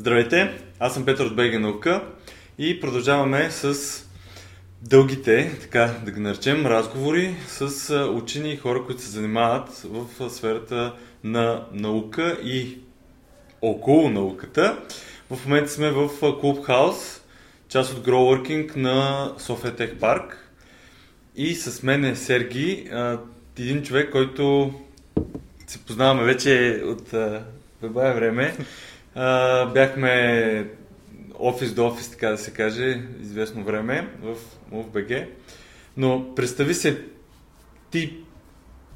Здравейте, аз съм Петър от БГ Наука и продължаваме с дългите, така да ги наречем, разговори с учени и хора, които се занимават в сферата на наука и около науката. В момента сме в Клуб Хаус, част от Growworking на София Тех Парк. И с мен е Серги, един човек, който се познаваме вече от бая време. А, бяхме офис до офис, така да се каже, известно време в МУФБГ. Но представи се ти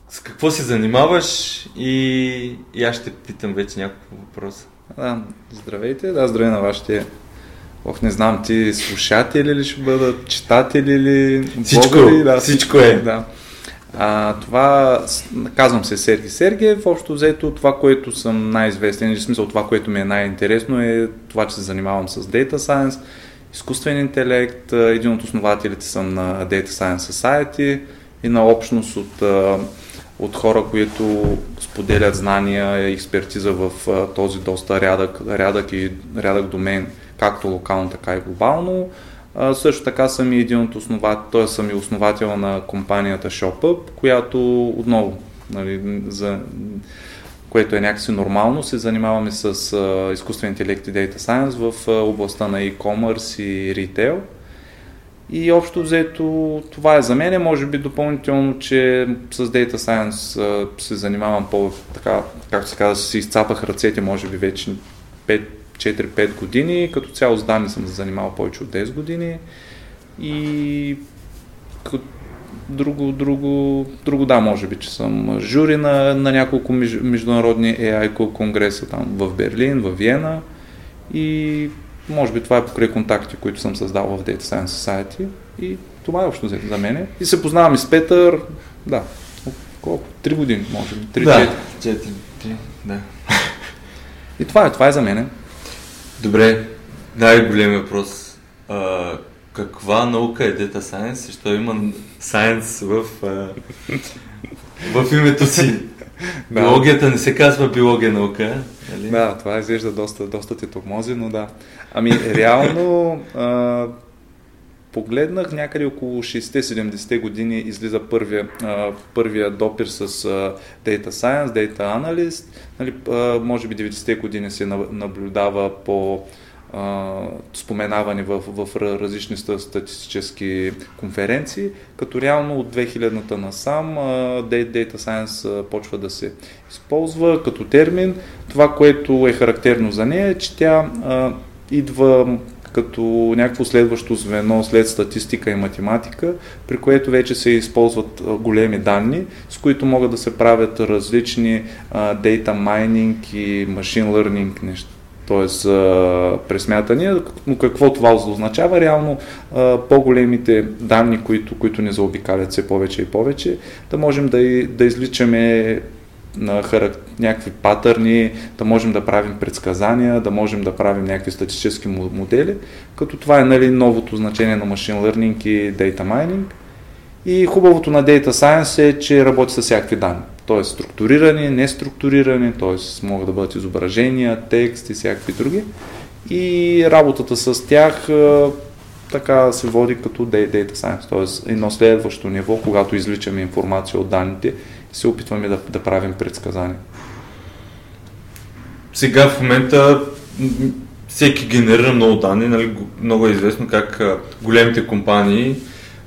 с какво се занимаваш и, и аз ще питам вече няколко въпроса. Да, здравейте, да, здравей на вашите Ох, не знам, ти слушатели ли ще бъдат, читатели ли, всичко, Да, всичко е. Да. А, това, казвам се Серги Сергиев, общо взето това, което съм най-известен, или смисъл това, което ми е най-интересно е това, че се занимавам с Data Science, изкуствен интелект, един от основателите съм на Data Science Society и на общност от, от хора, които споделят знания и експертиза в този доста рядък, рядък и рядък домен, както локално, така и глобално. А, също така съм и един от основател, т.е. съм и основател на компанията ShopUp, която отново, нали, за, което е някакси нормално, се занимаваме с а, изкуствен интелект и Data Science в а, областта на e-commerce и ритейл. И общо взето това е за мен, може би допълнително, че с Data Science а, се занимавам по така, както се казва, си изцапах ръцете, може би вече 5 4-5 години. Като цяло с данни съм се занимавал повече от 10 години. И друго, друго, друго да, може би, че съм жури на, на няколко меж, международни AI конгреса там в Берлин, в Виена и може би това е покрай контакти, които съм създал в Data Science Society и това е общо за мене. И се познавам и с Петър, да, колко? Три години, може би. Три, да, четири, да. И това е, това е за мене. Добре, най-големият въпрос. А, каква наука е Data Science? Защо има Science в, а, в името си? Биологията не се казва биология наука. Нали? Да, това изглежда доста, доста ти тормози, но да. Ами, реално, а, погледнах някъде около 60-70 години излиза първия, първия допир с Data Science, Data Analyst. Нали, може би 90-те години се наблюдава по споменаване в, в различни статистически конференции, като реално от 2000-та насам Data Science почва да се използва като термин. Това, което е характерно за нея е, че тя идва като някакво следващо звено след статистика и математика, при което вече се използват големи данни, с които могат да се правят различни дейта майнинг и машин learning неща т.е. пресмятания, но какво това означава? Реално по-големите данни, които, които ни заобикалят все повече и повече, да можем да, да изличаме на харак... някакви патърни, да можем да правим предсказания, да можем да правим някакви статистически модели, като това е нали, новото значение на Machine Learning и Data Mining. И хубавото на Data Science е, че работи с всякакви данни. Т.е. структурирани, неструктурирани, т.е. могат да бъдат изображения, текст и всякакви други. И работата с тях така се води като Data Science, т.е. едно следващо ниво, когато изличаме информация от данните се опитваме да, да правим предсказания. Сега в момента всеки генерира много данни, нали, много е известно как големите компании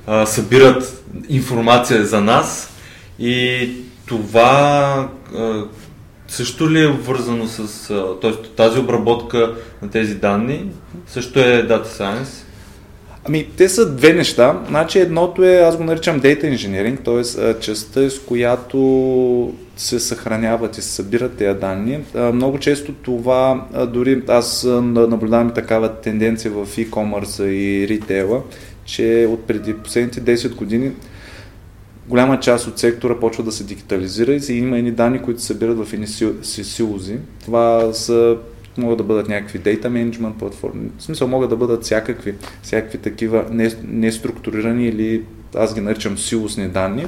а, събират информация за нас и това а, също ли е вързано с, т.е. тази обработка на тези данни, също е Data Science? Ами, те са две неща. Значи едното е, аз го наричам Data Engineering, т.е. частта, с която се съхраняват и се събират тези данни. Много често това, дори аз наблюдавам такава тенденция в e-commerce и ритейла, че от преди последните 10 години голяма част от сектора почва да се дигитализира и има едни данни, които се събират в едни силози. Това са могат да бъдат някакви data management платформи, в смисъл могат да бъдат всякакви, всякакви такива неструктурирани или аз ги наричам силосни данни,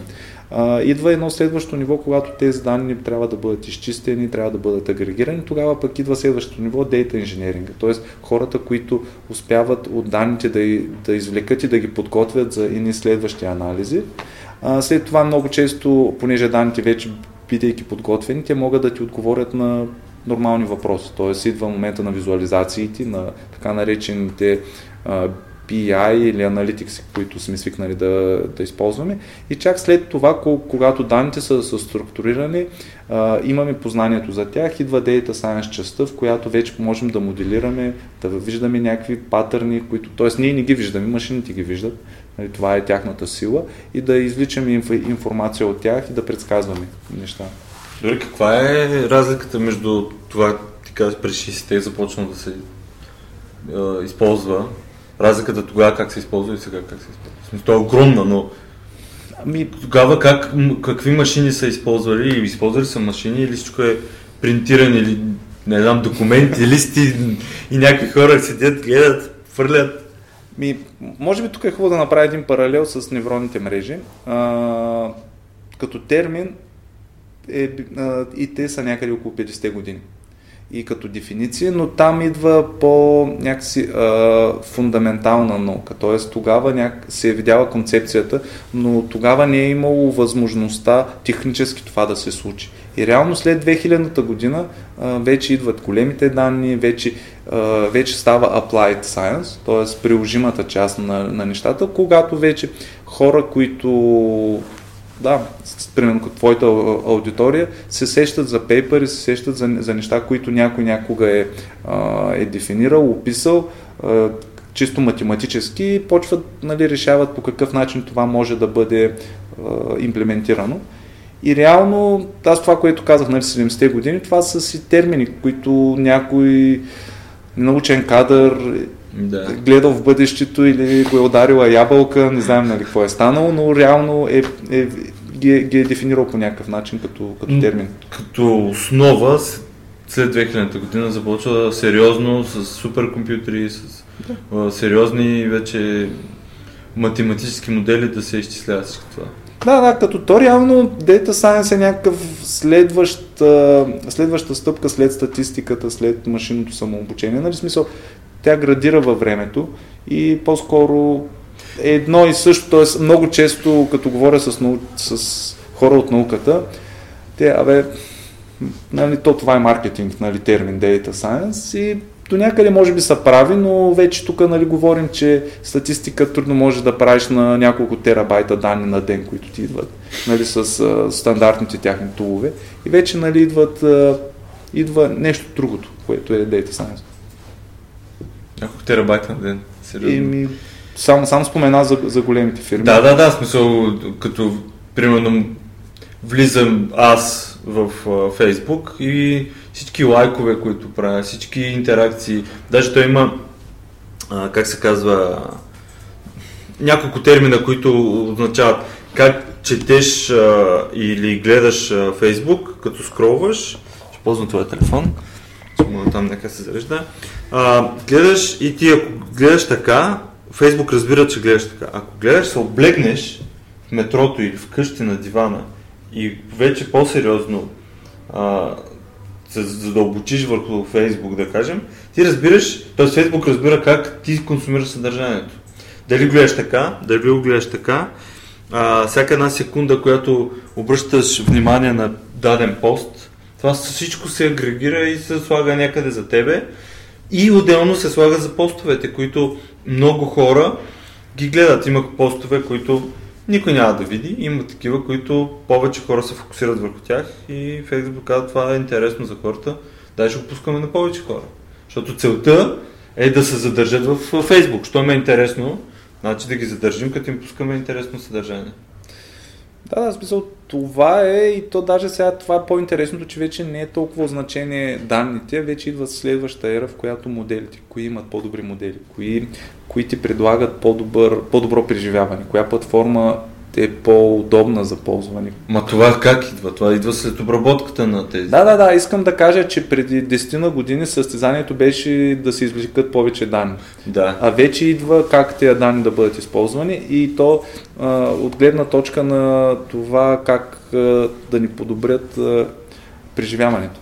а, идва едно следващо ниво, когато тези данни трябва да бъдат изчистени, трябва да бъдат агрегирани, тогава пък идва следващото ниво Data Engineering, т.е. хората, които успяват от данните да, да извлекат и да ги подготвят за едни следващи анализи. А, след това много често, понеже данните вече бидейки подготвени, те могат да ти отговорят на нормални въпроси. Т.е. идва момента на визуализациите, на така наречените BI или Analytics, които сме свикнали да, да използваме. И чак след това, когато данните са, са структурирани, а, имаме познанието за тях, идва Data Science частта, в която вече можем да моделираме, да виждаме някакви патърни, които, т.е. ние не ги виждаме, машините ги виждат, нали, това е тяхната сила, и да извличаме инф, информация от тях и да предсказваме неща. Добре, каква е разликата между това, ти казваш, през 60-те е започна да се е, използва разликата тогава как се използва и сега как се използва. Това е огромна, но Ами, тогава как, какви машини са използвали? Или използвали са машини или всичко е принтиране или не знам, документи, листи и някакви хора седят, гледат, фърлят? Ми, може би тук е хубаво да направя един паралел с невронните мрежи. А, като термин е, а, и те са някъде около 50 години и като дефиниция, но там идва по някакси а, фундаментална наука. Т.е. тогава няк... се е видяла концепцията, но тогава не е имало възможността технически това да се случи. И реално след 2000-та година а, вече идват големите данни, вече, а, вече става applied science, т.е. приложимата част на, на нещата, когато вече хора, които да, примерно като твоята аудитория, се сещат за пейпери, се сещат за, за неща, които някой някога е, е дефинирал, описал, чисто математически и почват, нали, решават по какъв начин това може да бъде имплементирано. И реално, аз това, което казах нали, 70-те години, това са си термини, които някой научен кадър да. гледал в бъдещето или го е ударила ябълка, не знаем нали какво е станало, но реално е, е, ги, е, ги е дефинирал по някакъв начин като, като термин. Като основа след 2000-та година започва сериозно с суперкомпютри, с да. сериозни вече математически модели да се изчисляват всичко това. Да, да, като то реално Data Science е някакъв следващ, следваща стъпка след статистиката, след машинното самообучение. Нали, смисъл, тя градира във времето и по-скоро е едно и също, т.е. много често, като говоря с, нау... с хора от науката, те, абе, нали, то това е маркетинг, нали, термин Data Science и до някъде може би са прави, но вече тук нали, говорим, че статистика трудно може да правиш на няколко терабайта данни на ден, които ти идват нали, с а, стандартните тяхни тулове. И вече нали, идват, а, идва нещо другото, което е Data Science. Няколко терабайта на ден. Сериозно. Еми, само, само спомена за, за големите фирми. Да, да, да, смисъл, като примерно влизам аз в uh, Фейсбук и всички лайкове, които правя, всички интеракции, даже той има, uh, как се казва, няколко термина, които означават как четеш uh, или гледаш uh, Фейсбук, като скролваш, ще ползвам твоя телефон, там нека се зарежда, uh, гледаш и ти ако гледаш така, Фейсбук разбира, че гледаш така. Ако гледаш, се облегнеш в метрото или вкъщи на дивана и вече по-сериозно а, се задълбочиш върху Фейсбук, да кажем, ти разбираш, т.е. Фейсбук разбира как ти консумираш съдържанието. Дали гледаш така, дали го гледаш така, а, всяка една секунда, която обръщаш внимание на даден пост, това всичко се агрегира и се слага някъде за тебе и отделно се слага за постовете, които много хора ги гледат. Има постове, които никой няма да види. Има такива, които повече хора се фокусират върху тях и Facebook казва това е интересно за хората. Дай ще го пускаме на повече хора. Защото целта е да се задържат в Facebook. Що ме е интересно, значи да ги задържим, като им пускаме интересно съдържание. Да, да, смисъл, това е и то даже сега това е по-интересното, че вече не е толкова значение данните, вече идва следваща ера, в която моделите, кои имат по-добри модели, кои, кои ти предлагат по-добър, по-добро преживяване, коя платформа е по-удобна за ползване. Ма това как идва? Това идва след обработката на тези. Да, да, да. Искам да кажа, че преди 10 на години състезанието беше да се извлекат повече данни. Да. А вече идва как тези данни да бъдат използвани и то а, от гледна точка на това как а, да ни подобрят а, преживяването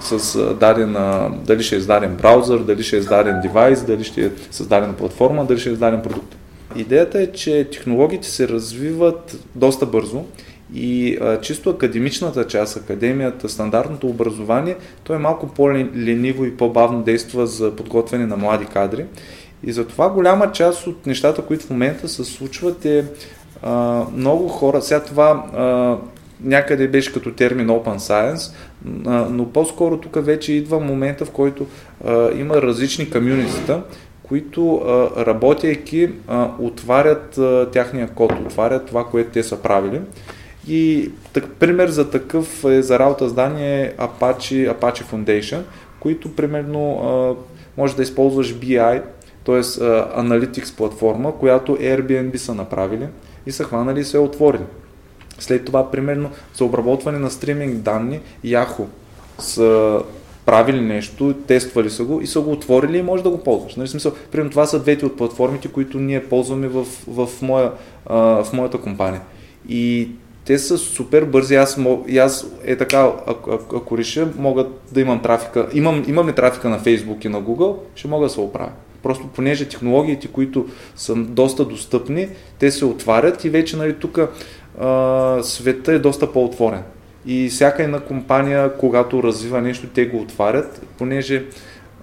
с дадена, дали ще е издаден браузър, дали ще е издаден девайс, дали ще е създадена платформа, дали ще е издаден продукт. Идеята е, че технологиите се развиват доста бързо и а, чисто академичната част, академията, стандартното образование, то е малко по-лениво и по-бавно действа за подготвяне на млади кадри. И затова голяма част от нещата, които в момента се случват е а, много хора, сега това а, някъде беше като термин Open Science, а, но по-скоро тук вече идва момента, в който а, има различни комюнитита, които работейки отварят тяхния код, отварят това, което те са правили. И так, пример за такъв е за работа с данни е Apache, Apache Foundation, които примерно може да използваш BI, т.е. Analytics платформа, която Airbnb са направили и са хванали и се отворили. След това, примерно, за обработване на стриминг данни, Yahoo са правили нещо, тествали са го и са го отворили и може да го ползваш. Нали, смисъл, примерно това са двете от платформите, които ние ползваме в, в, моя, а, в моята компания. И те са супер бързи. Аз, аз е така, ако, ако, ако реша, мога да имам трафика. Имам, имам ли трафика на Facebook и на Google, ще мога да се оправя. Просто понеже технологиите, които са доста достъпни, те се отварят и вече нали, тук света е доста по-отворен. И всяка една компания, когато развива нещо, те го отварят, понеже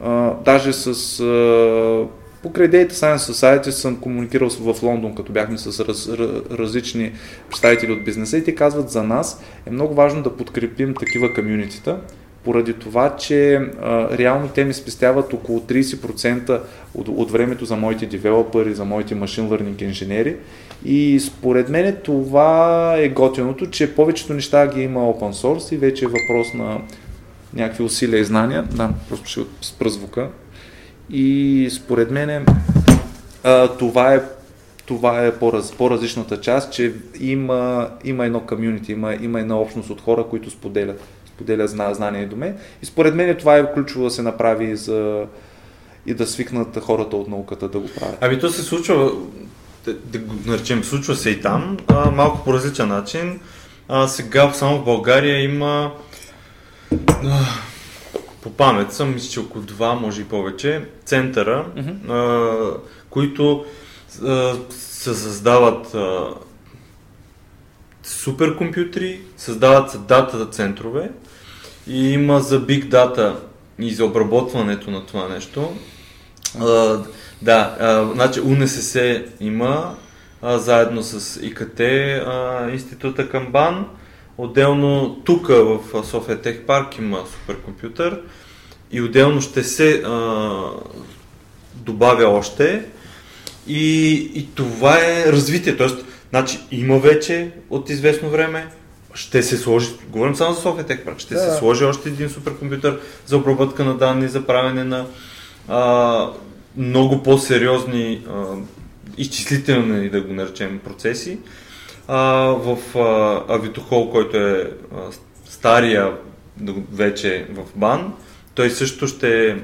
а, даже с а, покрай Data Science Society съм комуникирал в Лондон, като бяхме с раз, различни представители от бизнеса и те казват за нас е много важно да подкрепим такива комюнитита, поради това, че а, реално те ми спестяват около 30% от, от времето за моите девелопери, за моите машин learning инженери и според мен това е готиното, че повечето неща ги има open source и вече е въпрос на някакви усилия и знания. Да, просто ще спра звука. И според мен това е това е по-раз, по-различната част, че има, има едно комюнити, има, има една общност от хора, които споделят, споделят знания и доме. И според мен това е ключово да се направи за, и да свикнат хората от науката да го правят. Ами то се случва да, да го наречем, случва се и там, а, малко по различен начин. А, сега само в България има а, по памет съм, мисля, че около два, може и повече, центъра, mm-hmm. а, които а, се създават а, суперкомпютри, създават се дата центрове и има за биг дата и за обработването на това нещо. А, да, а, значи УНСС има, а, заедно с ИКТ а, института Камбан. Отделно тук в София Тех Парк има суперкомпютър и отделно ще се а, добавя още. И, и това е развитие. Тоест, значи, има вече от известно време, ще се сложи, говорим само за София Тех Парк, ще да. се сложи още един суперкомпютър за обработка на данни, за правене на а, много по-сериозни а, изчислителни, да го наречем, процеси. А, в а, Авитохол, който е а, стария вече в БАН, той също ще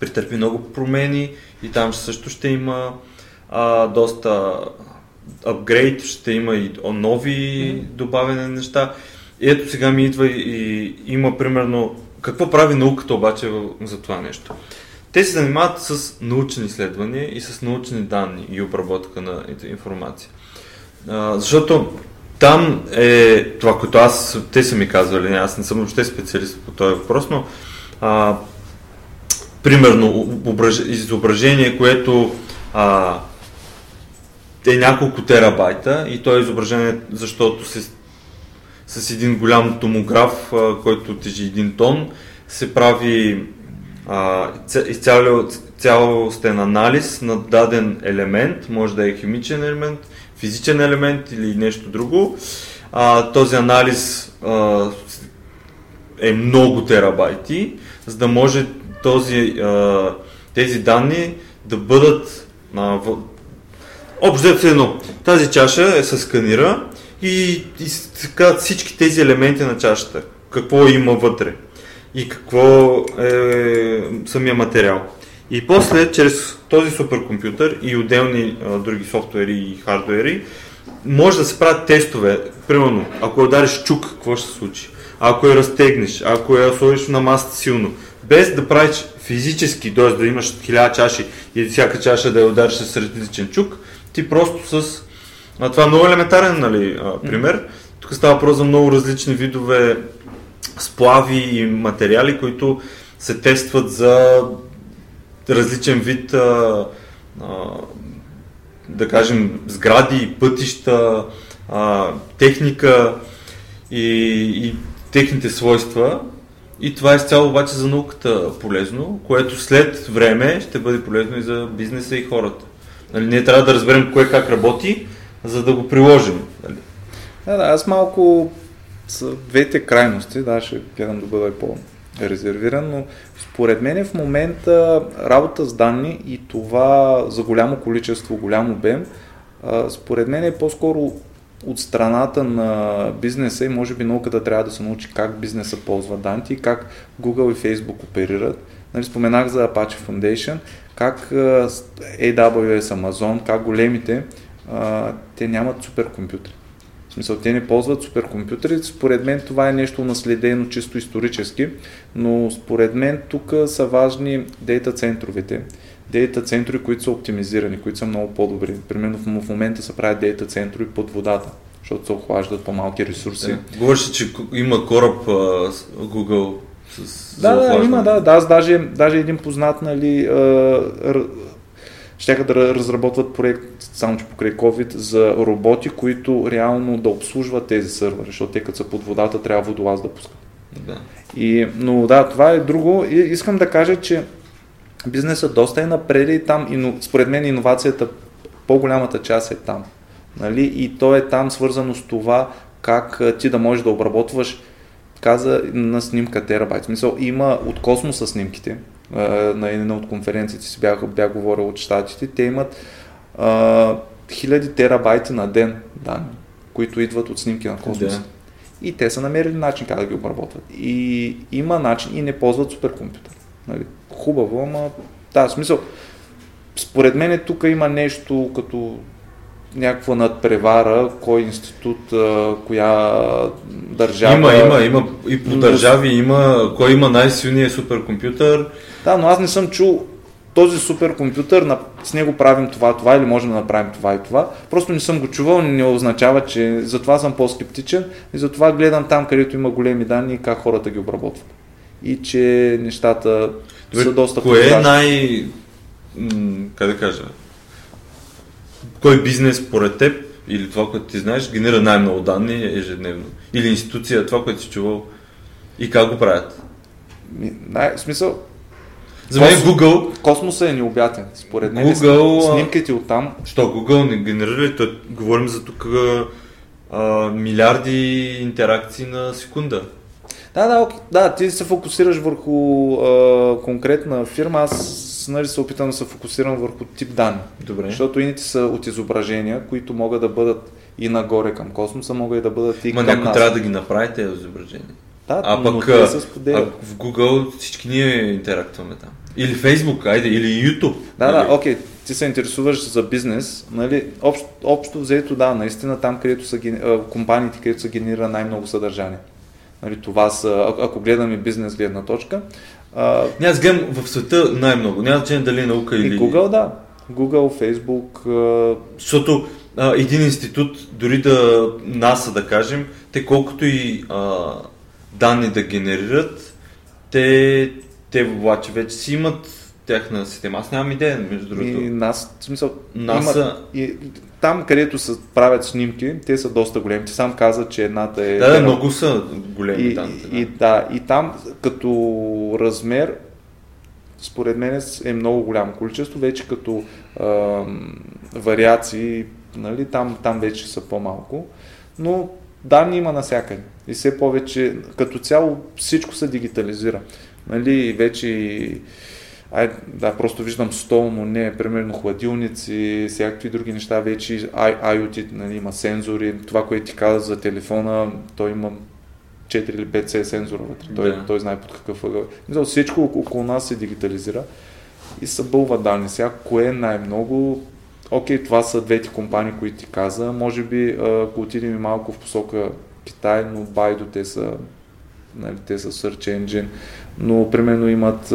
претърпи много промени и там също ще има а, доста апгрейд, ще има и нови mm-hmm. добавени неща. И ето сега ми идва и, и има примерно какво прави науката обаче за това нещо. Те се занимават с научни изследвания и с научни данни и обработка на информация. А, защото там е това, което аз, те са ми казвали, аз не съм въобще специалист по този въпрос, но а, примерно изображение, което а, е няколко терабайта и то е изображение, защото се, с един голям томограф, а, който тежи един тон, се прави цялостен анализ на даден елемент, може да е химичен елемент, физичен елемент или нещо друго. А, този анализ а, е много терабайти, за да може този, а, тези данни да бъдат а, в, общо едно. Тази чаша е се сканира и, и така всички тези елементи на чашата. Какво има вътре и какво е самия материал. И после, чрез този суперкомпютър и отделни а, други софтуери и хардуери, може да се правят тестове. Примерно, ако я удариш чук, какво ще се случи? Ако я разтегнеш, ако я сложиш на масата силно, без да правиш физически, т.е. да имаш хиляда чаши и всяка чаша да я удариш с различен чук, ти просто с... А, това е много елементарен нали, а, пример. Тук става въпрос за много различни видове сплави и материали, които се тестват за различен вид а, а, да кажем сгради, пътища, а, техника и, и техните свойства. И това е цяло обаче за науката полезно, което след време ще бъде полезно и за бизнеса и хората. Нали, ние трябва да разберем кое как работи, за да го приложим. Нали. Да, да, аз малко са двете крайности, да, ще гледам да бъда по-резервиран, но според мен в момента работа с данни и това за голямо количество, голям обем, според мен е по-скоро от страната на бизнеса и може би науката трябва да се научи как бизнеса ползва данните и как Google и Facebook оперират. Нали, споменах за Apache Foundation, как AWS, Amazon, как големите, те нямат суперкомпютри. В смисъл, те не ползват суперкомпютри. Според мен това е нещо наследено чисто исторически, но според мен тук са важни дейта центровете. Дейта центрове, които са оптимизирани, които са много по-добри. Примерно в момента се правят дейта центрове под водата, защото се охлаждат по-малки ресурси. Да. Говориш, че има кораб Google с Да, да, има, да, да. Аз даже, даже един познат, нали, ще да разработват проект, само че покрай COVID, за роботи, които реално да обслужват тези сървъри, защото те като са под водата трябва водолаз да пускат. Да. И, но да, това е друго. И искам да кажа, че бизнесът доста е напред и там, и, но, според мен иновацията, по-голямата част е там. Нали? И то е там свързано с това как ти да можеш да обработваш каза на снимка терабайт. Смисъл, има от космоса снимките, на една от конференциите си бях, бях говорил от щатите, те имат а, хиляди терабайти на ден данни, които идват от снимки на космоса. Да. И те са намерили начин как да ги обработват. И има начин и не ползват суперкомпютър. Нали? Хубаво, ама да, в смисъл, според мен тук има нещо като някаква надпревара, кой институт, коя държава. Има, има, има и по държави има, кой има най-силния суперкомпютър. Да, но аз не съм чул този суперкомпютър, с него правим това, това или можем да направим това и това. Просто не съм го чувал, не означава, че затова съм по-скептичен и затова гледам там, където има големи данни, как хората ги обработват. И че нещата Добре, са доста Кое е най... как да кажа? Кой бизнес според теб или това, което ти знаеш, генера най-много данни ежедневно? Или институция, това, което си чувал и как го правят? Най- в смисъл, за мен Google... Космоса е необятен. Според мен Google, снимките от там... Що, Google не генерира ли? Той, говорим за тук а, милиарди интеракции на секунда. Да, да, да, ти се фокусираш върху а, конкретна фирма, аз нали, се опитам да се фокусирам върху тип данни. Добре. Защото ините са от изображения, които могат да бъдат и нагоре към космоса, могат и да бъдат и Ма към някой трябва да ги направи тези изображения. Да, а пък се споделят. а, в Google всички ние интерактуваме там. Или Facebook, айде, или YouTube. Да, нали? да, окей, ти се интересуваш за бизнес, нали, общо, общо взето да, наистина там, където са а, компаниите, където са генерира най-много съдържание. Нали, това са, а- ако гледаме бизнес гледна точка, а, аз гледам в света най-много. Няма значение дали е наука и или... Google, да. Google, Facebook, а, Защото а, един институт, дори да НАСА да кажем, те колкото и а, данни да генерират, те, те обаче вече си имат тяхна система. Аз нямам идея, между другото. и нас, в смисъл, NASA. имат, и, там, където се правят снимки, те са доста големи. Ти сам каза, че едната е... Да, да, много са големи и, данните. и, и, да, и там като размер, според мен е много голямо количество, вече като ам, вариации, нали, там, там вече са по-малко, но данни има навсякъде. И все повече, като цяло всичко се дигитализира. Нали, вече ай, да, просто виждам стол, но не, примерно хладилници, всякакви други неща, вече IoT, нали, има сензори, това, което ти каза за телефона, той има 4 или 5 сензора вътре, той, Да. той знае под какъв ъгъл. Мисля, Всичко около нас се дигитализира и са бълва данни. Сега, кое е най-много? Окей, това са двете компании, които ти каза. Може би, ако отидем и малко в посока Китай, но Байдо те са, нали, те са Search Engine, но примерно имат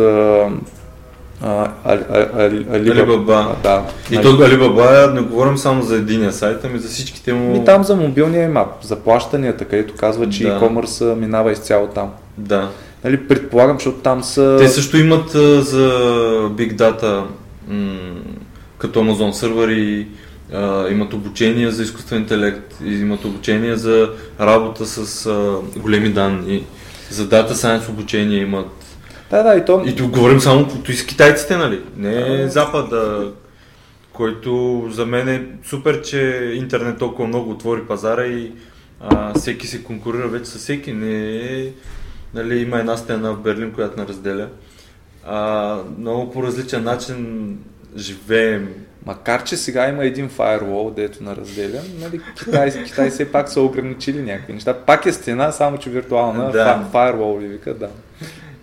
а, а, Али- Али- Али- Alibaba. Да. И то Alibaba, не говорим само за единия сайт, ами за всичките му... Ми там за мобилния има, за плащанията, където казва, че Да. e-commerce минава изцяло там. Да. Нали, предполагам, защото там са... Те също имат а, за Big Data, м- като Amazon сервери, а, имат обучение за изкуствен интелект, и имат обучение за работа с а, големи данни, за Data Science обучение имат. Да, да, и то... И тук говорим само по и с китайците, нали? Не е Запада, който за мен е супер, че интернет толкова много отвори пазара и а, всеки се конкурира вече с всеки. Не е, нали, има една стена в Берлин, която не разделя. А, много по различен начин живеем. Макар, че сега има един фаервол, дето на разделя, нали, Китай, Китай все пак са ограничили някакви неща. Пак е стена, само че виртуална. Да. Фаервол ли вика, да.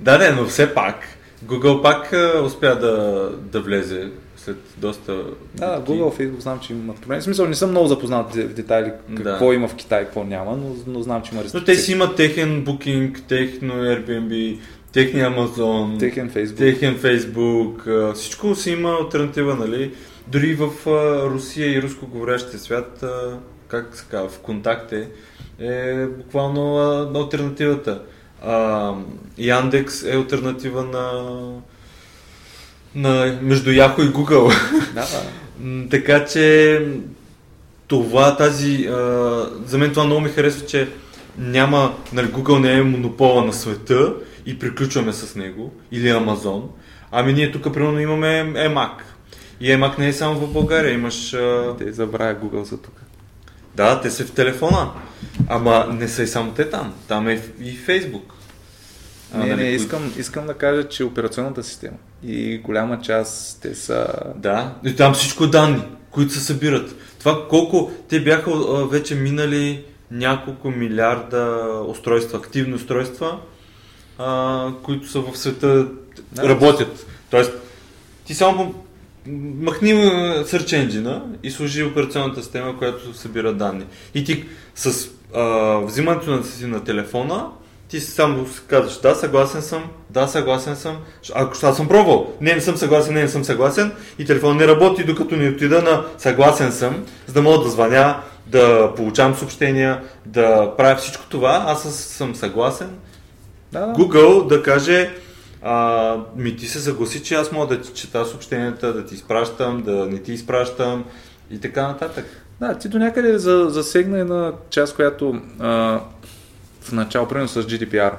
Да, не, но все пак. Google пак а, успя да, да влезе след доста... Да, битки. Google, Facebook знам, че имат проблеми. В смисъл, не съм много запознат в детайли какво Да. има в Китай, какво няма, но, но знам, че има Но рестрикции. те си имат техен Booking, техно Airbnb, техния Amazon. Техен Facebook. Техен а, всичко си има альтернатива, нали? Дори в Русия и руско говорящия свят, как се казва, в контакте е буквално альтернативата. А, Яндекс е альтернатива на, на между Яхо и Google. Да, да. Така че това, тази, а, за мен това много ми харесва, че няма, нали, Google не е монопола на света и приключваме с него, или Amazon. Ами ние тук, примерно, имаме EMAC. И EMAC не е само в България, имаш... А... Те забравя Google за тук. Да, те са в телефона. Ама не са и само те там. Там е и Facebook. А, Не, нали, не, искам, искам да кажа, че операционната система и голяма част те са... Да, и там всичко данни, които се събират. Това колко те бяха а, вече минали няколко милиарда устройства, активни устройства, а, които са в света, Да. работят. Тоест, ти само махни Search Engine и служи операционната система, която събира данни. И ти с а, взимането на си на телефона, ти само казваш, да, съгласен съм, да, съгласен съм. Ако аз съм пробвал, не, не съм съгласен, не, не съм съгласен и телефон не работи, докато не отида на съгласен съм, за да мога да звъня, да получавам съобщения, да правя всичко това, аз съм съгласен. Да. Google да каже, а, ми ти се съгласи, че аз мога да ти чета съобщенията, да ти изпращам, да не ти изпращам и така нататък. Да, ти до някъде за, засегна една част, която а, в начало, примерно с GDPR.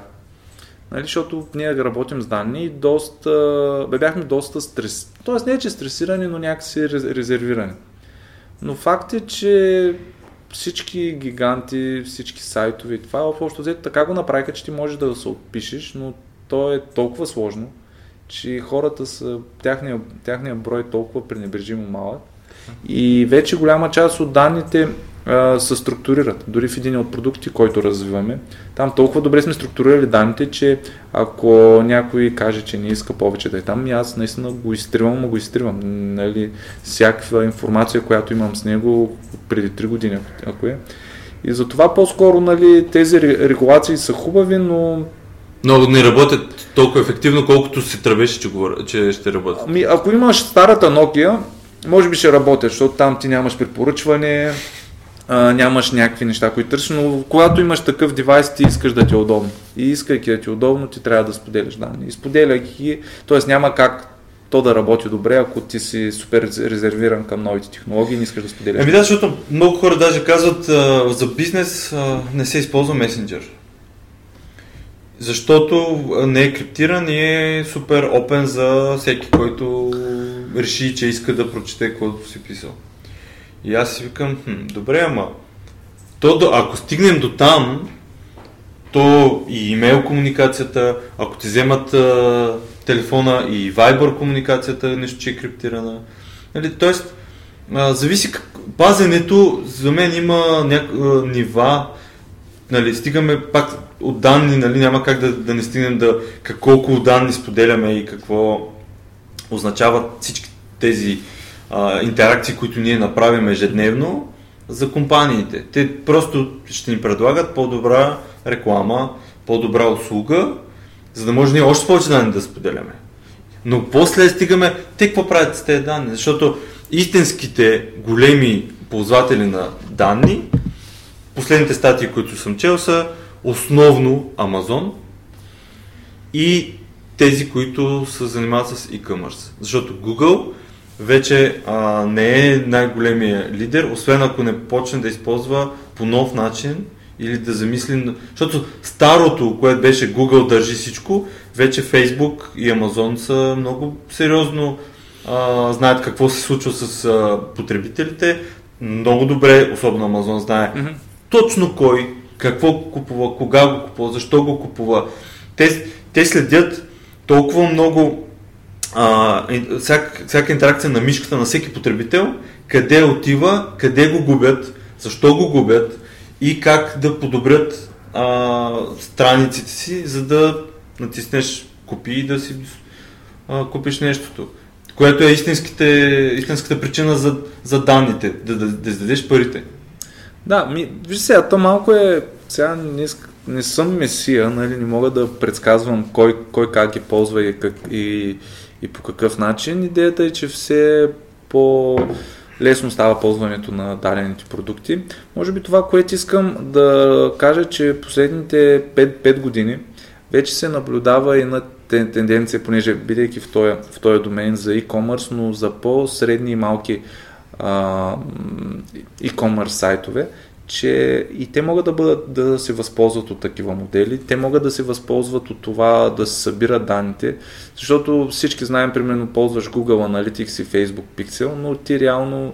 Нали, защото ние работим с данни и доста, бе, бяхме доста стрес... Тоест не е, че стресирани, но някакси рез- резервирани. Но факт е, че всички гиганти, всички сайтове това, в общо взето така го направиха, че ти можеш да се отпишеш, но то е толкова сложно, че хората са, тяхния, тяхния брой е толкова пренебрежимо малък, и вече голяма част от данните а, се структурират. Дори в един от продукти, който развиваме, там толкова добре сме структурирали данните, че ако някой каже, че не иска повече да е там, аз наистина го изтривам, го изтривам. Нали, всякаква информация, която имам с него преди 3 години, ако- е. И затова по-скоро нали, тези ре- регулации са хубави, но Но не работят толкова ефективно, колкото се тръбеше, че, говоря, че ще работят. Ами, ако имаш старата Nokia, може би ще работят, защото там ти нямаш препоръчване, а, нямаш някакви неща, които търсиш, но когато имаш такъв девайс, ти искаш да ти е удобно. И искайки да ти е удобно, ти трябва да споделяш данни. И споделяйки ги, т.е. няма как то да работи добре, ако ти си супер рез- резервиран към новите технологии и не искаш да споделяш. Ами да, защото много хора даже казват а, за бизнес а, не се използва месенджер. Защото не е криптиран и е супер опен за всеки, който реши, че иска да прочете каквото си писал. И аз си викам, хм, добре, ама то, ако стигнем до там, то и имейл комуникацията, ако ти вземат а, телефона и Viber комуникацията нещо, че е криптирана. Нали, тоест, а, зависи как... Пазенето за мен има няк... нива, нали, стигаме пак от данни, нали, няма как да, да не стигнем да колко данни споделяме и какво означават всички тези а, интеракции, които ние направим ежедневно за компаниите. Те просто ще ни предлагат по-добра реклама, по-добра услуга, за да може ние още повече данни да споделяме. Но после стигаме, те какво правят с тези данни? Защото истинските големи ползватели на данни, последните статии, които съм чел са основно Amazon и тези, които се занимават с e-commerce. Защото Google вече а, не е най-големия лидер, освен ако не почне да използва по нов начин или да замисли, защото старото, което беше Google държи всичко, вече Facebook и Amazon са много сериозно а, знаят какво се случва с а, потребителите. Много добре, особено Amazon знае mm-hmm. Точно кой, какво купува, кога го купува, защо го купува. Те, те следят толкова много а, всяка, всяка интеракция на мишката на всеки потребител, къде отива, къде го губят, защо го губят и как да подобрят а, страниците си, за да натиснеш купи и да си а, купиш нещото. Което е истинската причина за, за данните, да, да, да издадеш парите. Да, ми, виж сега, то малко е, сега не, не съм месия, нали, не мога да предсказвам кой, кой как ги ползва и, как, и, и по какъв начин. Идеята е, че все по лесно става ползването на дадените продукти. Може би това, което искам да кажа, че последните 5, 5 години вече се наблюдава и на тенденция, понеже бидейки в този, в този домен за e-commerce, но за по-средни и малки e-commerce сайтове, че и те могат да, бъдат, да се възползват от такива модели, те могат да се възползват от това да се събират данните, защото всички знаем, примерно ползваш Google Analytics и Facebook Pixel, но ти реално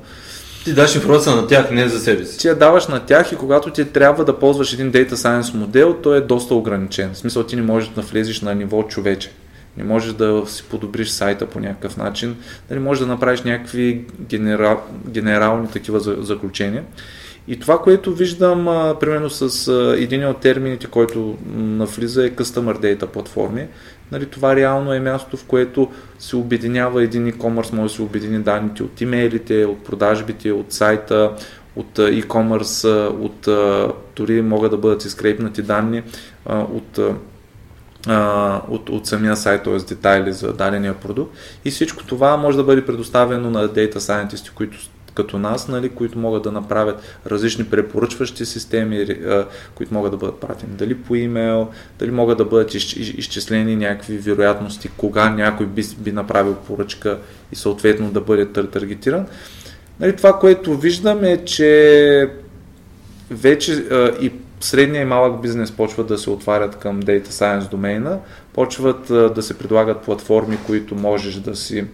ти даш информация на тях, не за себе си. Ти я даваш на тях и когато ти трябва да ползваш един Data Science модел, той е доста ограничен. В смисъл ти не можеш да влезеш на ниво човече. Не можеш да си подобриш сайта по някакъв начин. Нали, можеш да направиш някакви генерал, генерални такива заключения. И това, което виждам, а, примерно с а, един от термините, който навлиза е Customer Data платформи. Нали, това реално е място, в което се обединява един e-commerce, може да се обедини данните от имейлите, от продажбите, от сайта, от e-commerce, от, дори могат да бъдат изкрепнати данни от, от, от самия сайт, т.е. детайли за дадения продукт. И всичко това може да бъде предоставено на Data Scientist, които като нас, нали, които могат да направят различни препоръчващи системи, които могат да бъдат пратени дали по имейл, дали могат да бъдат изчислени някакви вероятности, кога някой би, би направил поръчка и съответно да бъде таргетиран. Нали, това, което виждам е, че вече и средния и малък бизнес почват да се отварят към Data Science домейна, почват да се предлагат платформи, които можеш да си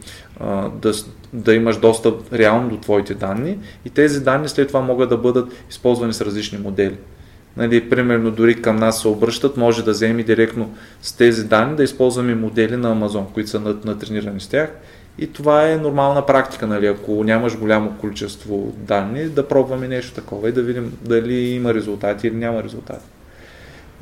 да, да имаш достъп реално до твоите данни и тези данни след това могат да бъдат използвани с различни модели. Нали, примерно дори към нас се обръщат, може да вземи директно с тези данни да използваме модели на Amazon, които са натренирани с тях и това е нормална практика, нали? ако нямаш голямо количество данни, да пробваме нещо такова и да видим дали има резултати или няма резултати.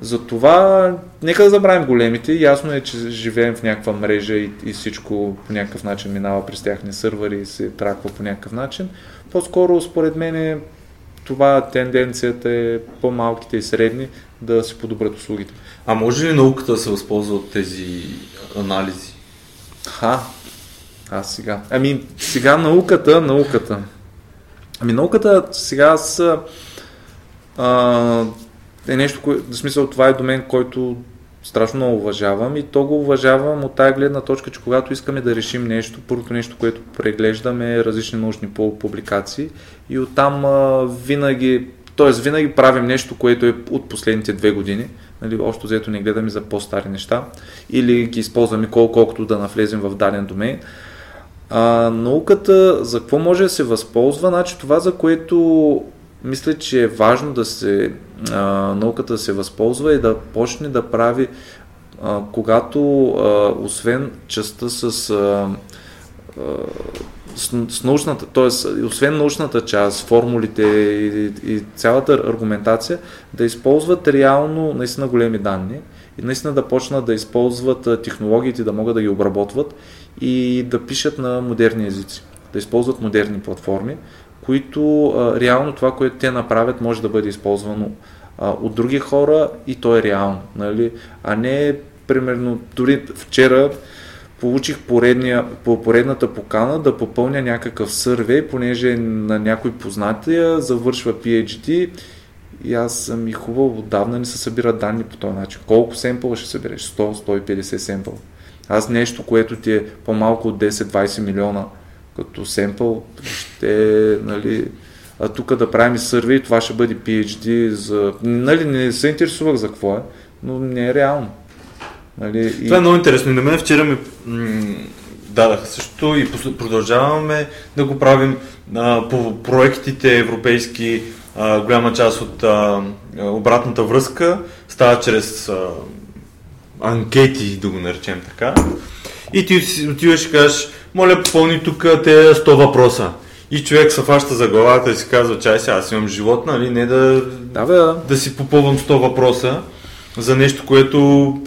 Затова нека да забравим големите. Ясно е, че живеем в някаква мрежа и, и всичко по някакъв начин минава през тяхни сървъри и се траква по някакъв начин. По-скоро, според мен, това тенденцията е по-малките и средни да се подобрят услугите. А може ли науката да се възползва от тези анализи? Ха, а сега. Ами, сега науката, науката. Ами науката сега аз а, е нещо, кое, в смисъл това е домен, който страшно много уважавам и то го уважавам от тази гледна точка, че когато искаме да решим нещо, първото нещо, което преглеждаме е различни научни публикации и оттам а, винаги, т.е. винаги правим нещо, което е от последните две години, нали, още взето не гледаме за по-стари неща или ги използваме колко, колкото да навлезем в даден домен. А, науката за какво може да се възползва? Значи това, за което мисля, че е важно да се а, науката да се възползва и да почне да прави а, когато а, освен частта с, а, а, с, с научната, т.е. освен научната част, формулите и, и цялата аргументация, да използват реално наистина големи данни и наистина да почнат да използват технологиите, да могат да ги обработват и да пишат на модерни езици, да използват модерни платформи, които реално това, което те направят, може да бъде използвано от други хора и то е реално, нали? а не примерно, дори вчера получих поредния, по поредната покана да попълня някакъв сървей, понеже на някой познатия завършва PhD и аз съм и хубаво, отдавна не се събират данни по този начин. Колко семпъла ще събереш? 100-150 семпъл. Аз нещо, което ти е по-малко от 10-20 милиона като семпъл, ще, нали, а тук да правим сървей, това ще бъде PhD за... Нали, не се интересувах за какво е, но не е реално. Нали, и... Това е много интересно. И на мен вчера ми дадаха също и продължаваме да го правим а, по проектите европейски. А, голяма част от а, обратната връзка става чрез а, анкети, да го наречем така. И ти отиваш и кажеш, моля попълни тук те 100 въпроса. И човек се фаща за главата и си казва, чай сега, аз имам живот, нали, не да, да, бе, да. да си попълвам 100 въпроса за нещо, което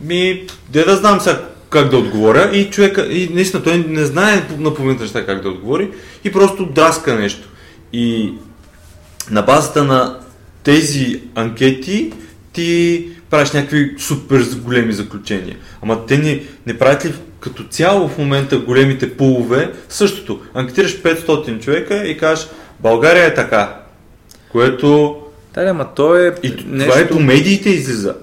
ми, де да знам сега как да отговоря и човека, и наистина той не знае на половината неща как да отговори и просто драска нещо. И на базата на тези анкети ти правиш някакви супер големи заключения. Ама те не, не правят ли като цяло в момента големите пулове същото? Анкетираш 500 човека и кажеш България е така, което... Да, ама то е... И нещо... това е по медиите излиза.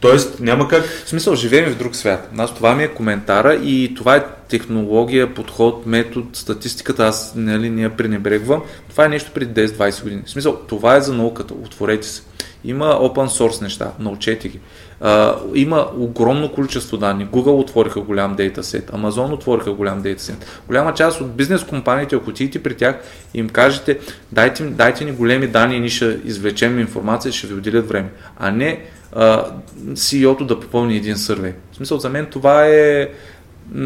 Тоест няма как. В смисъл, живеем в друг свят. Аз това ми е коментара и това е технология, подход, метод, статистиката. Аз нали, не я пренебрегвам. Това е нещо преди 10-20 години. В смисъл, това е за науката. Отворете се. Има open source неща, научете ги. Uh, има огромно количество данни. Google отвориха голям дейтасет, Amazon отвориха голям дейтасет. Голяма част от бизнес компаниите, ако отидете при тях и им кажете, дайте, дайте ни големи данни и ние ще извлечем информация, ще ви отделят време. А не CEO-то да попълни един сървей. В смисъл, за мен това е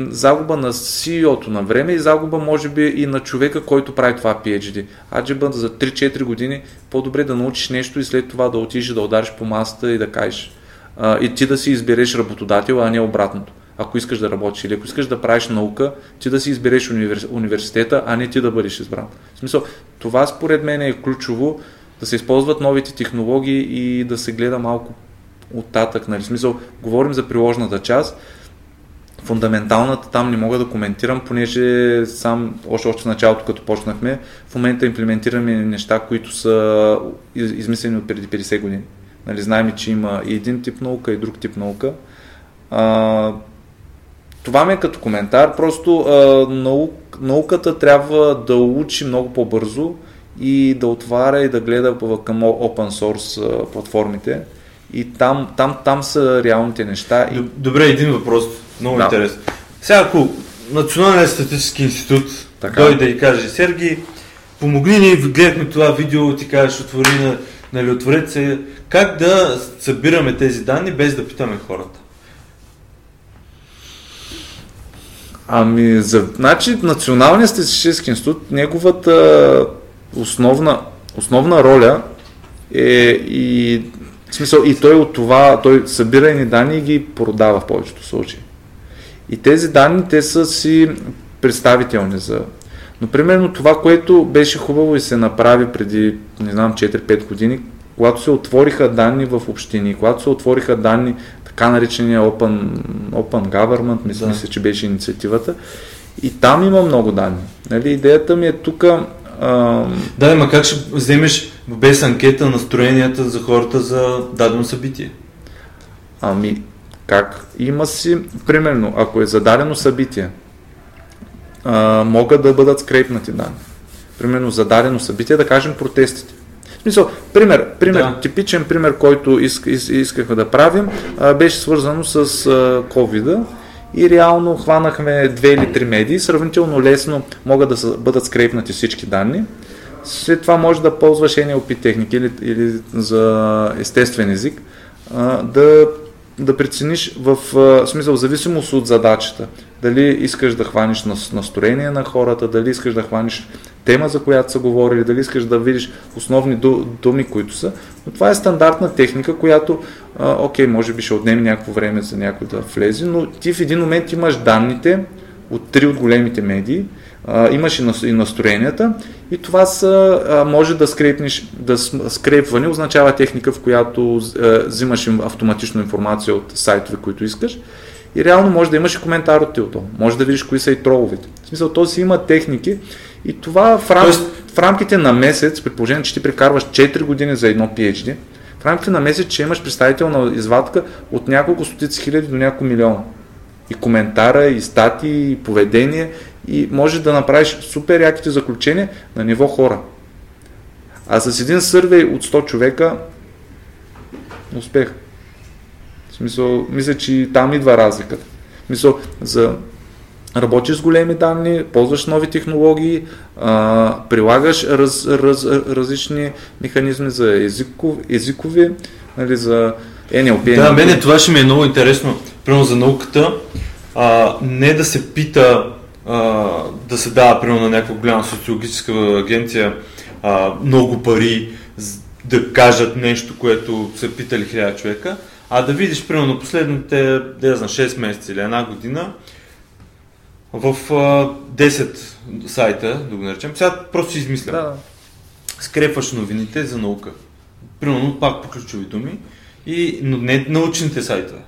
загуба на CEO-то на време и загуба може би и на човека, който прави това PhD. Аджиба за 3-4 години по-добре да научиш нещо и след това да отидеш да удариш по масата и да кажеш и ти да си избереш работодател, а не обратното. Ако искаш да работиш или ако искаш да правиш наука, ти да си избереш университета, а не ти да бъдеш избран. В смисъл, това според мен е ключово да се използват новите технологии и да се гледа малко оттатък. Нали? Смисъл, говорим за приложната част, фундаменталната там не мога да коментирам, понеже сам, още, още в началото, като почнахме, в момента имплементираме неща, които са измислени от преди 50 години. Нали, знаем, че има и един тип наука, и друг тип наука. А, това ми е като коментар, просто а, наук, науката трябва да учи много по-бързо и да отваря и да гледа към open source платформите и там, там, там са реалните неща. И... Добре, един въпрос, много да. интересен. Сега ако Националният статистически институт така. дойде и каже, Сергей, помогни ни, гледахме това видео, ти кажеш, отвори на, нали, отворете се, как да събираме тези данни без да питаме хората? Ами, за, значи, Националният статистически институт, неговата основна, основна роля е и в смисъл, и той от това, той събира едни данни и ги продава в повечето случаи. И тези данни, те са си представителни за... Но примерно това, което беше хубаво и се направи преди, не знам, 4-5 години, когато се отвориха данни в общини, когато се отвориха данни, така наречения Open, Open Government, мисля, да. мисля, че беше инициативата, и там има много данни. Нали, идеята ми е тук а... Да, ма как ще вземеш без анкета настроенията за хората за дадено събитие? Ами, как? Има си, примерно, ако е зададено събитие, а, могат да бъдат скрепнати данни. Примерно, зададено събитие, да кажем протестите. В смисъл, пример, пример да. типичен пример, който иск, иск, искахме да правим, а, беше свързано с COVID-а и реално хванахме две или три медии, сравнително лесно могат да бъдат скрепнати всички данни. След това може да ползваш NLP техники или, или за естествен език, а, да да прецениш в а, смисъл, в зависимост от задачата. Дали искаш да хванеш нас- настроение на хората, дали искаш да хванеш тема, за която са говорили, дали искаш да видиш основни ду- думи, които са. Но това е стандартна техника, която, а, окей, може би ще отнеме някакво време за някой да влезе, но ти в един момент имаш данните от три от големите медии, а, имаш и, нас, и настроенията и това са, а, може да скрепнеш, да скрепване означава техника, в която а, взимаш им автоматично информация от сайтове, които искаш и реално може да имаш и коментар от тилто. Може да видиш кои са и троловете. В смисъл, то си има техники и това в, рам... Тоест- в рамките на месец, при положение, че ти прекарваш 4 години за едно PhD, в рамките на месец, че имаш представителна извадка от няколко стотици хиляди до няколко милиона. И коментара, и статии, и поведение, и можеш да направиш супер яките заключения на ниво хора. А с един сървей от 100 човека, успех. В смисъл, мисля, че там идва разликата. В смисъл, за работиш с големи данни, ползваш нови технологии, а, прилагаш раз, раз, различни механизми за езиков, езикови, нали, за NLP. Да, мене това ще ми е много интересно. Примерно за науката, а, не да се пита, а, да се дава, примерно на някаква голяма социологическа агенция а, много пари да кажат нещо, което са питали хиляда човека, а да видиш, примерно, последните, да знам, 6 месеца или една година, в а, 10 сайта, да го наречем, сега просто си измислям Да, скрепваш новините за наука. Примерно пак по ключови думи, и, но не научните сайтове.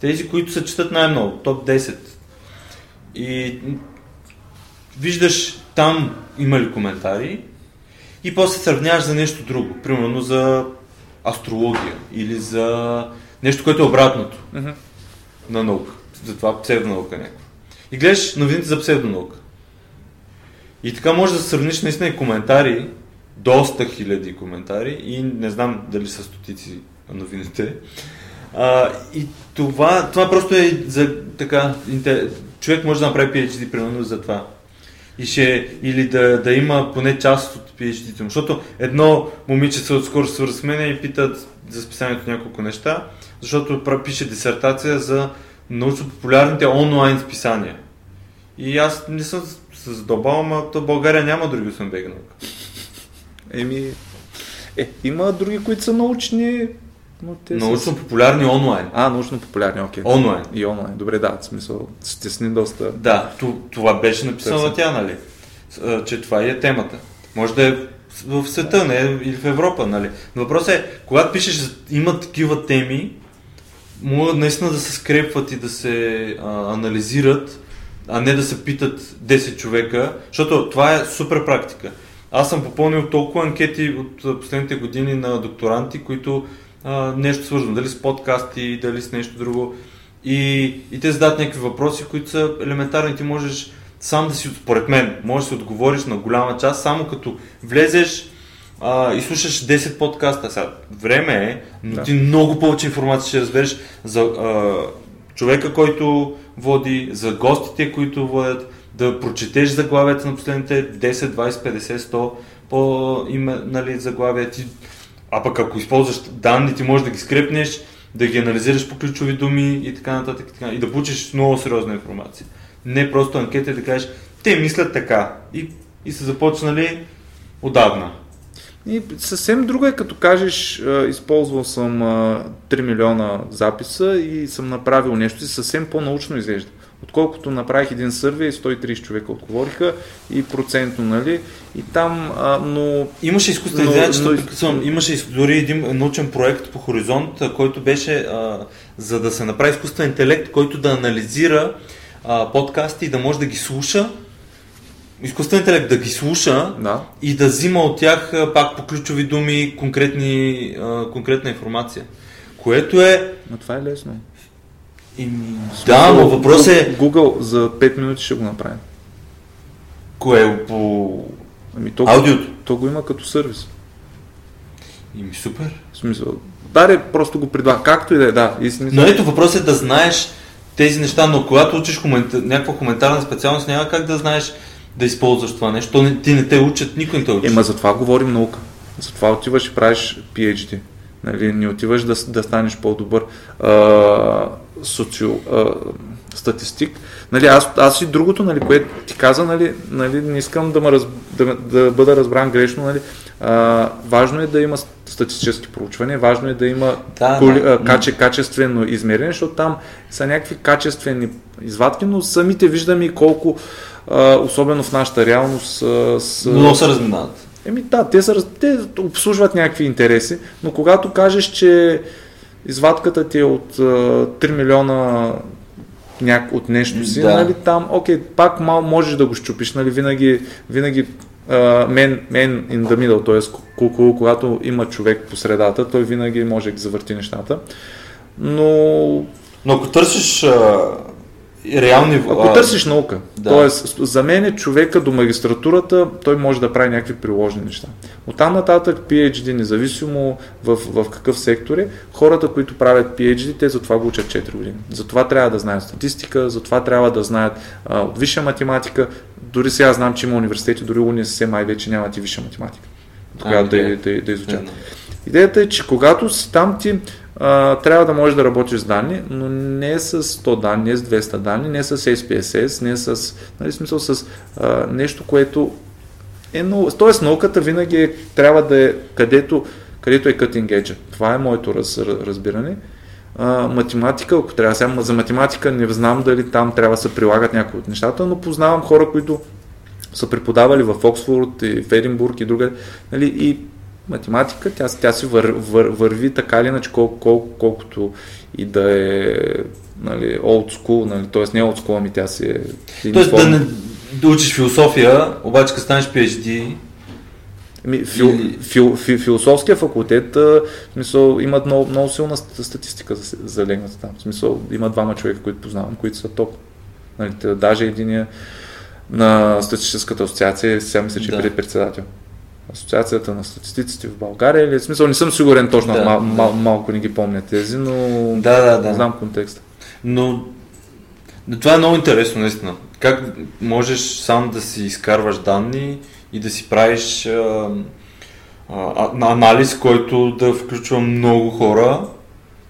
Тези, които се четат най-много, топ 10. И виждаш там има ли коментари и после сравняваш за нещо друго. Примерно за астрология или за нещо, което е обратното Мгм. на наука. Затова псевдонаука някаква. И гледаш новините за псевдонаука. И така можеш да сравниш наистина и коментари, доста хиляди коментари и не знам дали са стотици новините. А, и това, това просто е за така, човек може да направи PhD примерно за това. И ще, или да, да има поне част от PhD-то. Защото едно момиче се отскоро свърза с мен и питат за списанието няколко неща, защото пише дисертация за научно-популярните онлайн списания. И аз не съм се задълбал, ама то България няма други освен бега наука. Еми, е, има други, които са научни, но те са... Научно-популярни онлайн. А, научно популярни, окей. Онлайн. И онлайн. Добре, да, в смисъл, стесни доста. Да, това беше написано тя, нали? Че това и е темата. Може да е в света, не или в Европа, нали? Но въпросът е, когато пишеш, има такива теми, могат наистина да се скрепват и да се а, анализират, а не да се питат 10 човека, защото това е супер практика. Аз съм попълнил толкова анкети от последните години на докторанти, които а, нещо свързано, дали с подкасти, дали с нещо друго. И, и те задават някакви въпроси, които са елементарни. Ти можеш сам да си, според мен, можеш да си отговориш на голяма част, само като влезеш а, и слушаш 10 подкаста. Сега, време е, но Да. ти много повече информация ще разбереш за а, човека, който води, за гостите, които водят, да прочетеш заглавията на последните 10, 20, 50, 100 по име, нали, заглавия ти. А пък ако използваш данни, ти можеш да ги скрепнеш, да ги анализираш по ключови думи и така нататък. И, така, и да получиш много сериозна информация. Не просто анкета и да кажеш, те мислят така. И, и са започнали отдавна. И съвсем друго е като кажеш, използвал съм а, 3 милиона записа и съм направил нещо и съвсем по-научно изглежда. Отколкото направих един сървей, 130 човека отговориха и процентно, нали? И там, а, но Имаше изкуствен интелект, но- но, имаше дори един научен проект по Хоризонт, който беше а, за да се направи изкуствен интелект, който да анализира а, подкасти и да може да ги слуша. Изкуствен интелект да ги слуша да, и да взима от тях пак по ключови думи конкретни, а, конкретна информация. Което е... но това е лесно. Ими, да, но въпрос е... Google за 5 минути ще го направи. Кое е по... Ами то, Аудиото. то го има като сервис. Ими супер. В смисъл, даре, просто го предлага. Както и да е, да. И смисъл, Но ето въпросът е да знаеш тези неща, но когато учиш комента... някаква хуманитарна специалност, няма как да знаеш да използваш това нещо. Ти не те учат, никой не те учи. Ема за това говорим наука. Затова отиваш и правиш PhD. Нали, не отиваш да, да станеш по-добър а, социо, а, статистик. Нали, аз, аз и другото, нали, което ти каза, нали, нали, не искам да, ме раз, да, да бъда разбран грешно. Нали, а, важно е да има статистически проучвания, важно е да има Да, коли, да. а, каче, качествено измерение, защото там са някакви качествени извадки, но самите виждаме и колко, а, особено в нашата реалност, с, Но се разминават. Еми да, те, са, те обслужват някакви интереси, но когато кажеш, че извадката ти е от а, 3 милиона няк... от нещо си, Да. нали, там, окей, пак мал можеш да го щупиш, нали, винаги, винаги мен, мен in the middle, т.е. когато има човек по средата, той винаги може да завърти нещата. Но Но ако търсиш а, реални... ако а, търсиш наука, да. т.е. за мен е човека до магистратурата, той може да прави някакви приложни неща. От там нататък PhD, независимо в, в какъв сектор е, хората, които правят PhD, те затова го учат 4 години. Затова трябва да знаят статистика, затова трябва да знаят а, от висша математика. Дори сега знам, че има университети, дори УНСС май вече нямат и висша математика, която да, добре. да, да изучат. Идеята е, че когато си там ти трябва да можеш да работиш с данни, но не с 100 данни, не с 200 данни, не с SPSS, не с, нали, смисъл с а, нещо, което е много... Тоест науката винаги е, трябва да е където, където е cutting edge. Това е моето раз, разбиране. А, математика, ако трябва сега, за математика не знам дали там трябва да се прилагат някои от нещата, но познавам хора, които са преподавали в Оксфорд и в Единбург и друга. Нали, и математика, тя, тя си вър, вър, върви така или иначе, кол, кол, колкото и да е нали, old school, нали, т.е. не old school, ами тя си е Тоест да, не, да учиш философия, обаче като станеш PhD, Ами, фил, Или- фил, фил, философския факултет, в смисъл, имат много, много силна ст- статистика за, залегната там. В смисъл, има двама човека, които познавам, които са топ. Нали, даже единия на статистическата асоциация, сега мисля, че Да. да. е председател. Асоциацията на статистиците в България или в смисъл не съм сигурен точно, Да, мал, да. мал, малко не ги помня тези, но да, да, да. знам контекста. Но това е много интересно, наистина. Как можеш сам да си изкарваш данни и да си правиш а, а, анализ, който да включва много хора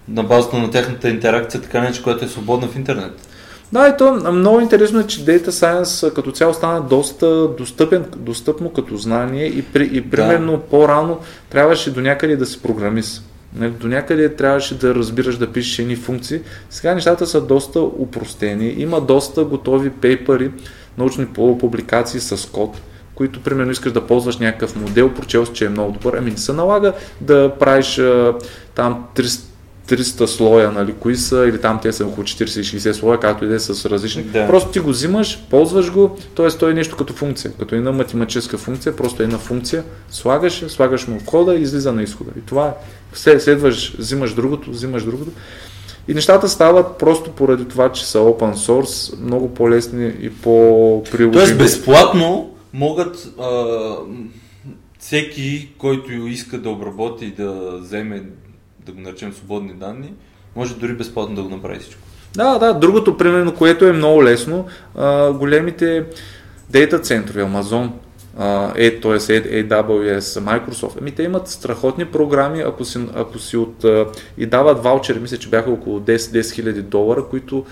на базата на тяхната интеракция, така нещо, която е свободна в интернет. Да, и то много интересно е, че Data Science като цяло стана доста достъпен, достъпно като знание и, при, и примерно по-рано трябваше до някъде да си програмист. До някъде трябваше да разбираш да пишеш едни функции. Сега нещата са доста упростени. Има доста готови пейпери, научни публикации с код, които примерно искаш да ползваш някакъв модел, прочел си, че е много добър. Ами не се налага да правиш там 300 300 слоя, нали, кои са, или там те са около 40-60 слоя, както и да е с различни. Да. Просто ти го взимаш, ползваш го, т.е. той е нещо като функция, като една математическа функция, просто една функция, слагаш, слагаш му входа и излиза на изхода. И това е. След- Следваш, взимаш другото, взимаш другото. И нещата стават просто поради това, че са open source, много по-лесни и по-приложими. Тоест безплатно могат а, всеки, който иска да обработи и да вземе, да го наречем свободни данни, може дори безплатно да го направи всичко. Да, да, другото, примерно, което е много лесно, а, големите дейта центрове, Amazon, е, т.е. AWS, Microsoft, ами те имат страхотни програми, ако си, ако си от... И дават ваучери, мисля, че бяха около 10 10 хиляди долара, които,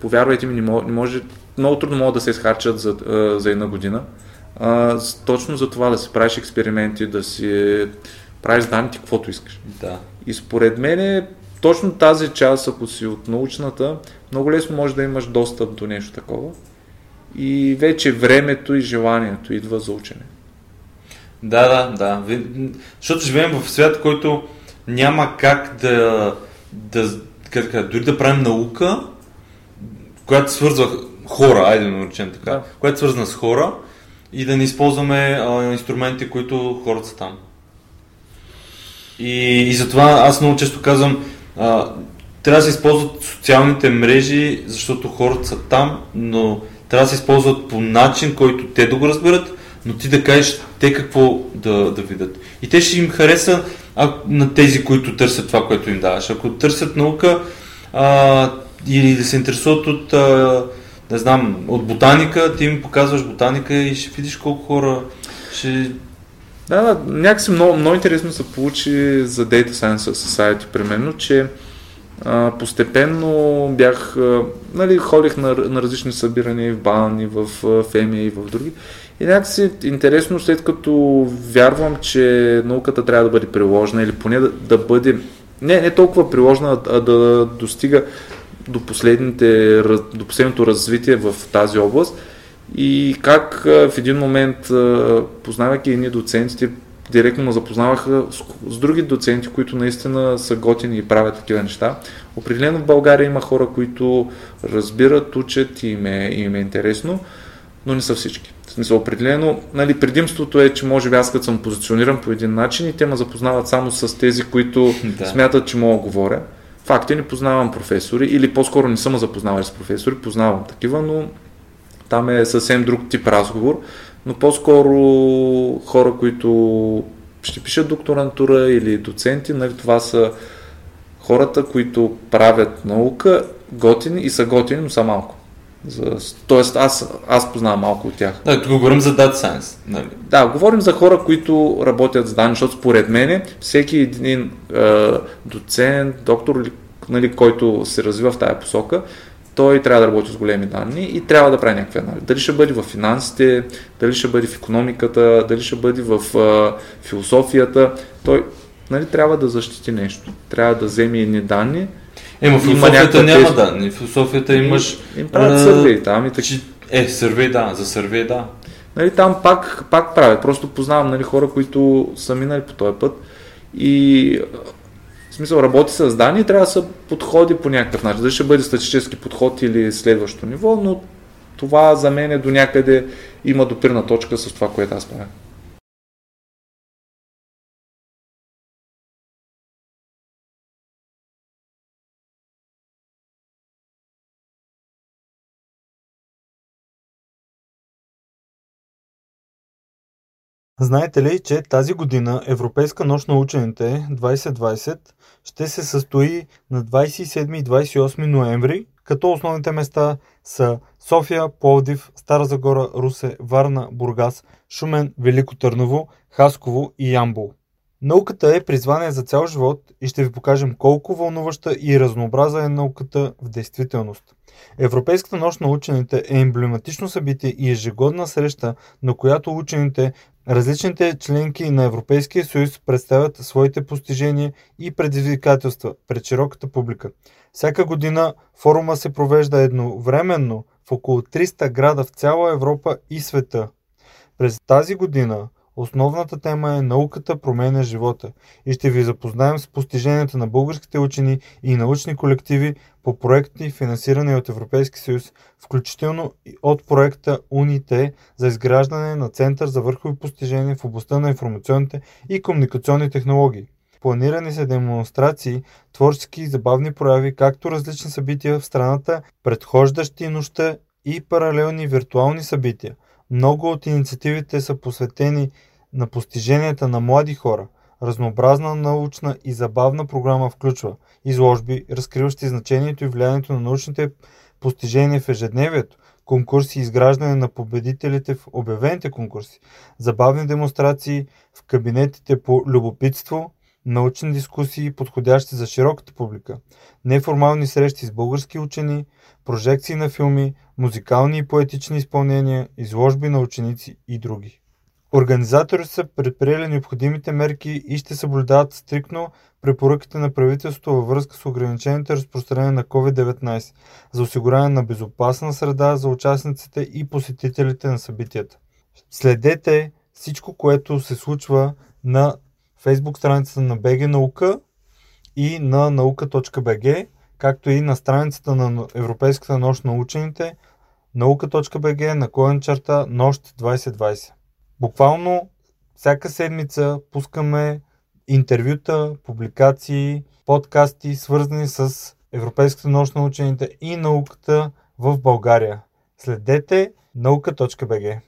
повярвайте ми, не може, не може много трудно могат да се изхарчат за, за една година. А, точно за това да си правиш експерименти, да си правиш данните, каквото искаш. Да. И според мен е точно тази част, ако си от научната, много лесно може да имаш достъп до нещо такова. И вече времето и желанието идва за учене. Да, да, да. Защото живеем в свят, който няма как да, да как кажа, дори да правим наука, която свързва хора, айде да наречем така, Да. която свързана с хора и да не използваме а, инструменти, които хората са там. И, и затова аз много често казвам, а, трябва да се използват социалните мрежи, защото хората са там, но трябва да се използват по начин, който те да го разберат, но ти да кажеш те какво да, да видят. И те ще им хареса а, на тези, които търсят това, което им даваш. Ако търсят наука а, или да се интересуват от, а, не знам, от ботаника, ти им показваш ботаника и ще видиш колко хора ще Да, да, някакси много, много интересно се получи за Data Science Society, примерно, че а, постепенно бях, а, нали, ходих на, на различни събирания в БАН, и в ФЕМИ и в други. И някакси интересно, след като вярвам, че науката трябва да бъде приложена или поне да, да бъде не, не толкова приложена, а да достига до, последните, до последното развитие в тази област и как в един момент, познавайки едни доцентите, директно ме запознаваха с, с други доценти, които наистина са готини и правят такива неща. Определено в България има хора, които разбират, учат и им е, им е интересно, но не са всички. В смисъл, определено, нали, предимството е, че може би аз като съм позициониран по един начин и те ме запознават само с тези, които да. смятат, че мога говоря. Факт е, не познавам професори, или по-скоро не съм запознавал с професори, познавам такива, но там е съвсем друг тип разговор, но по-скоро хора, които ще пишат докторантура или доценти, нали, това са хората, които правят наука, готини и са готини, но са малко. За, тоест аз, аз познавам малко от тях. Да, тук говорим за Data Science. Нали? Да, говорим за хора, които работят с данни, защото според мен всеки един е, доцент, доктор, нали, който се развива в тая посока, той трябва да работи с големи данни и трябва да прави някакви анализи. Дали ще бъде в финансите, дали ще бъде в економиката, дали ще бъде в е, философията, той нали, трябва да защити нещо. Трябва да вземе едни данни, Ема в философията няма тези... данни. Философията имаш... Им правят сървей там и така. Е, сървей да, за сървей да. Нали, там пак, пак правят. Просто познавам нали, хора, които са минали по този път и в смисъл работи с данни и трябва да се подходи по някакъв начин. Дали ще бъде статистически подход или следващо ниво, но това за мен е до някъде има допирна точка с това, което аз правя. Знаете ли, че тази година Европейска нощ на учените 2020 ще се състои на 27 и 28 ноември, като основните места са София, Пловдив, Стара Загора, Русе, Варна, Бургас, Шумен, Велико Търново, Хасково и Ямбол. Науката е призвание за цял живот и ще ви покажем колко вълнуваща и разнообраза е науката в действителност. Европейската нощ на учените е емблематично събитие и ежегодна среща, на която учените Различните членки на Европейския съюз представят своите постижения и предизвикателства пред широката публика. Всяка година форума се провежда едновременно в около 300 града в цяла Европа и света. През тази година Основната тема е Науката променя живота и ще ви запознаем с постиженията на българските учени и научни колективи по проекти, финансирани от Европейски съюз, включително и от проекта УНИТЕ за изграждане на Център за върхови постижения в областта на информационните и комуникационни технологии. Планирани са демонстрации, творчески и забавни прояви, както различни събития в страната, предхождащи нощта и паралелни виртуални събития – много от инициативите са посветени на постиженията на млади хора. Разнообразна научна и забавна програма включва изложби, разкриващи значението и влиянието на научните постижения в ежедневието, конкурси и изграждане на победителите в обявените конкурси, забавни демонстрации в кабинетите по любопитство, научни дискусии, подходящи за широката публика, неформални срещи с български учени, прожекции на филми, музикални и поетични изпълнения, изложби на ученици и други. Организаторите са предприели необходимите мерки и ще съблюдават стрикно препоръките на правителството във връзка с ограничените разпространение на COVID-19 за осигуряване на безопасна среда за участниците и посетителите на събитията. Следете всичко, което се случва на фейсбук страницата на BG Наука и на наука.bg, както и на страницата на Европейската нощ на учените наука.bg наклонен черта нощ 2020. Буквално всяка седмица пускаме интервюта, публикации, подкасти, свързани с Европейската нощ на учените и науката в България. Следете наука.bg.